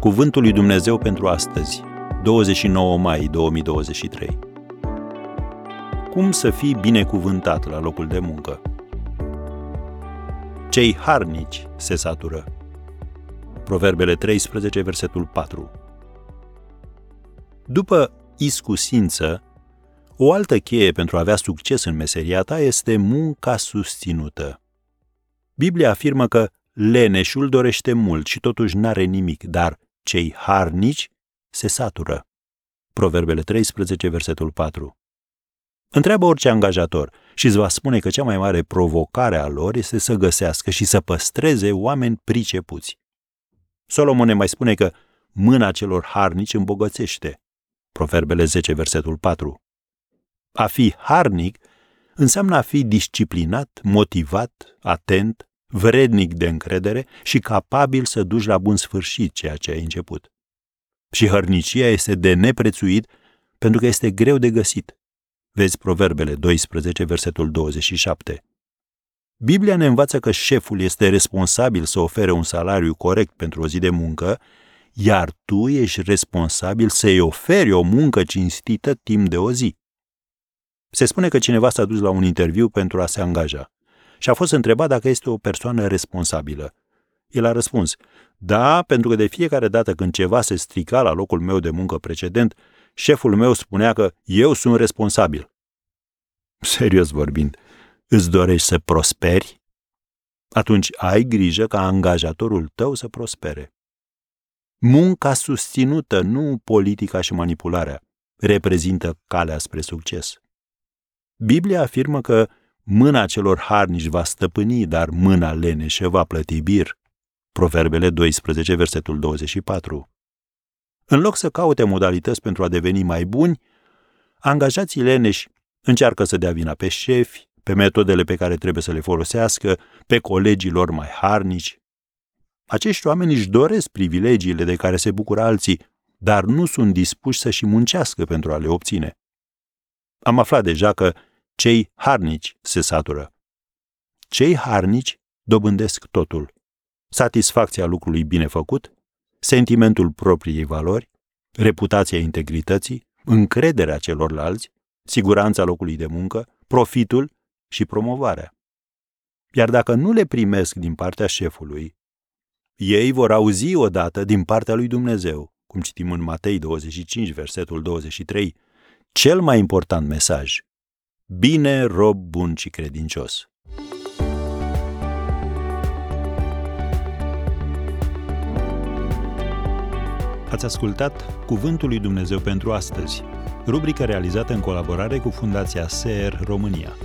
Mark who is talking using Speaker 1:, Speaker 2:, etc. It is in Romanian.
Speaker 1: Cuvântul lui Dumnezeu pentru astăzi, 29 mai 2023. Cum să fii binecuvântat la locul de muncă? Cei harnici se satură. Proverbele 13, versetul 4. După iscusință, o altă cheie pentru a avea succes în meseria ta este munca susținută. Biblia afirmă că leneșul dorește mult și totuși n-are nimic, dar cei harnici se satură. Proverbele 13, versetul 4. Întreabă orice angajator și îți va spune că cea mai mare provocare a lor este să găsească și să păstreze oameni pricepuți. Solomon ne mai spune că mâna celor harnici îmbogățește. Proverbele 10, versetul 4. A fi harnic înseamnă a fi disciplinat, motivat, atent, vrednic de încredere și capabil să duci la bun sfârșit ceea ce ai început. Și hărnicia este de neprețuit pentru că este greu de găsit. Vezi Proverbele 12, versetul 27. Biblia ne învață că șeful este responsabil să ofere un salariu corect pentru o zi de muncă, iar tu ești responsabil să-i oferi o muncă cinstită timp de o zi. Se spune că cineva s-a dus la un interviu pentru a se angaja și a fost întrebat dacă este o persoană responsabilă. El a răspuns, da, pentru că de fiecare dată când ceva se strica la locul meu de muncă precedent, șeful meu spunea că eu sunt responsabil. Serios vorbind, îți dorești să prosperi? Atunci ai grijă ca angajatorul tău să prospere. Munca susținută, nu politica și manipularea, reprezintă calea spre succes. Biblia afirmă că mâna celor harnici va stăpâni, dar mâna leneșă va plăti bir. Proverbele 12, versetul 24. În loc să caute modalități pentru a deveni mai buni, angajații leneși încearcă să dea vina pe șefi, pe metodele pe care trebuie să le folosească, pe colegii lor mai harnici. Acești oameni își doresc privilegiile de care se bucură alții, dar nu sunt dispuși să și muncească pentru a le obține. Am aflat deja că cei harnici se satură. Cei harnici dobândesc totul. Satisfacția lucrului bine făcut, sentimentul propriei valori, reputația integrității, încrederea celorlalți, siguranța locului de muncă, profitul și promovarea. Iar dacă nu le primesc din partea șefului, ei vor auzi odată din partea lui Dumnezeu, cum citim în Matei 25, versetul 23, cel mai important mesaj. Bine, rob bun și credincios. Ați ascultat Cuvântul lui Dumnezeu pentru astăzi, rubrica realizată în colaborare cu Fundația SER România.